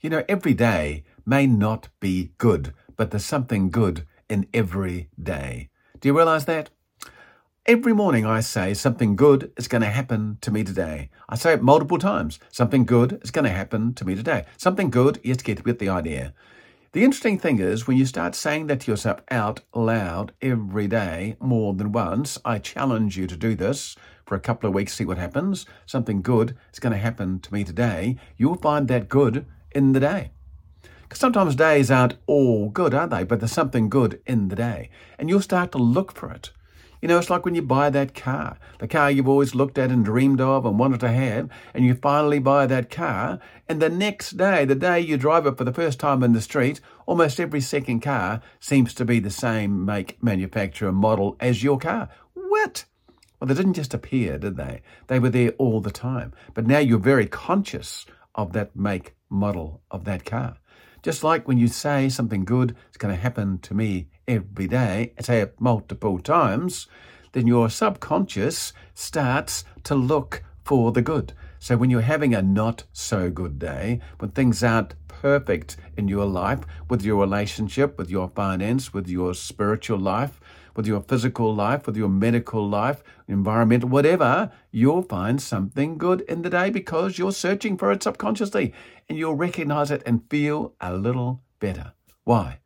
You know, every day may not be good, but there's something good in every day. Do you realize that? Every morning I say something good is going to happen to me today. I say it multiple times. Something good is going to happen to me today. Something good, you get, get the idea. The interesting thing is when you start saying that to yourself out loud every day more than once, I challenge you to do this for a couple of weeks, see what happens. Something good is going to happen to me today. You'll find that good in the day. Because sometimes days aren't all good, are they? But there's something good in the day. And you'll start to look for it. You know, it's like when you buy that car, the car you've always looked at and dreamed of and wanted to have, and you finally buy that car, and the next day, the day you drive it for the first time in the street, almost every second car seems to be the same make, manufacturer, model as your car. What? Well, they didn't just appear, did they? They were there all the time. But now you're very conscious of that make, model of that car. Just like when you say something good is going to happen to me every day, say it multiple times, then your subconscious starts to look for the good. So when you're having a not so good day, when things aren't perfect in your life, with your relationship, with your finance, with your spiritual life, with your physical life, with your medical life, environmental, whatever, you'll find something good in the day because you're searching for it subconsciously and you'll recognize it and feel a little better. Why?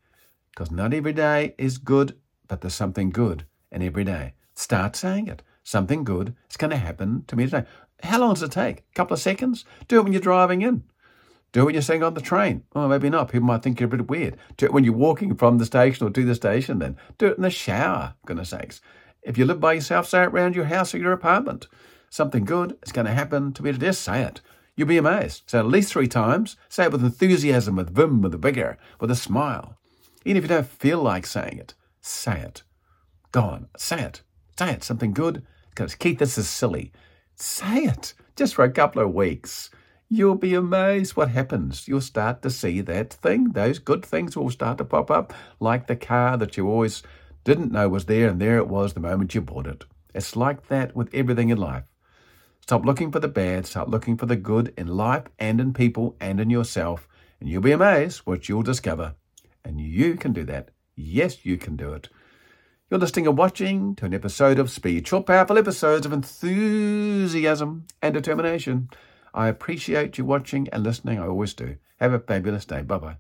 Because not every day is good, but there's something good in every day. Start saying it. Something good is going to happen to me today. How long does it take? A couple of seconds? Do it when you're driving in. Do it when you're sitting on the train. Oh, maybe not. People might think you're a bit weird. Do it when you're walking from the station or to the station then. Do it in the shower, goodness sakes. If you live by yourself, say it around your house or your apartment. Something good is going to happen to me today. Say it. You'll be amazed. Say it at least three times. Say it with enthusiasm, with vim, with vigor, with a smile. Even if you don't feel like saying it, say it. Go on, say it. Say it. Something good. Because Keith, this is silly. Say it just for a couple of weeks you'll be amazed what happens. You'll start to see that thing. Those good things will start to pop up, like the car that you always didn't know was there, and there it was the moment you bought it. It's like that with everything in life. Stop looking for the bad, start looking for the good in life and in people and in yourself, and you'll be amazed what you'll discover. And you can do that. Yes, you can do it. You're listening and watching to an episode of Speed, short, powerful episodes of enthusiasm and determination. I appreciate you watching and listening. I always do. Have a fabulous day. Bye bye.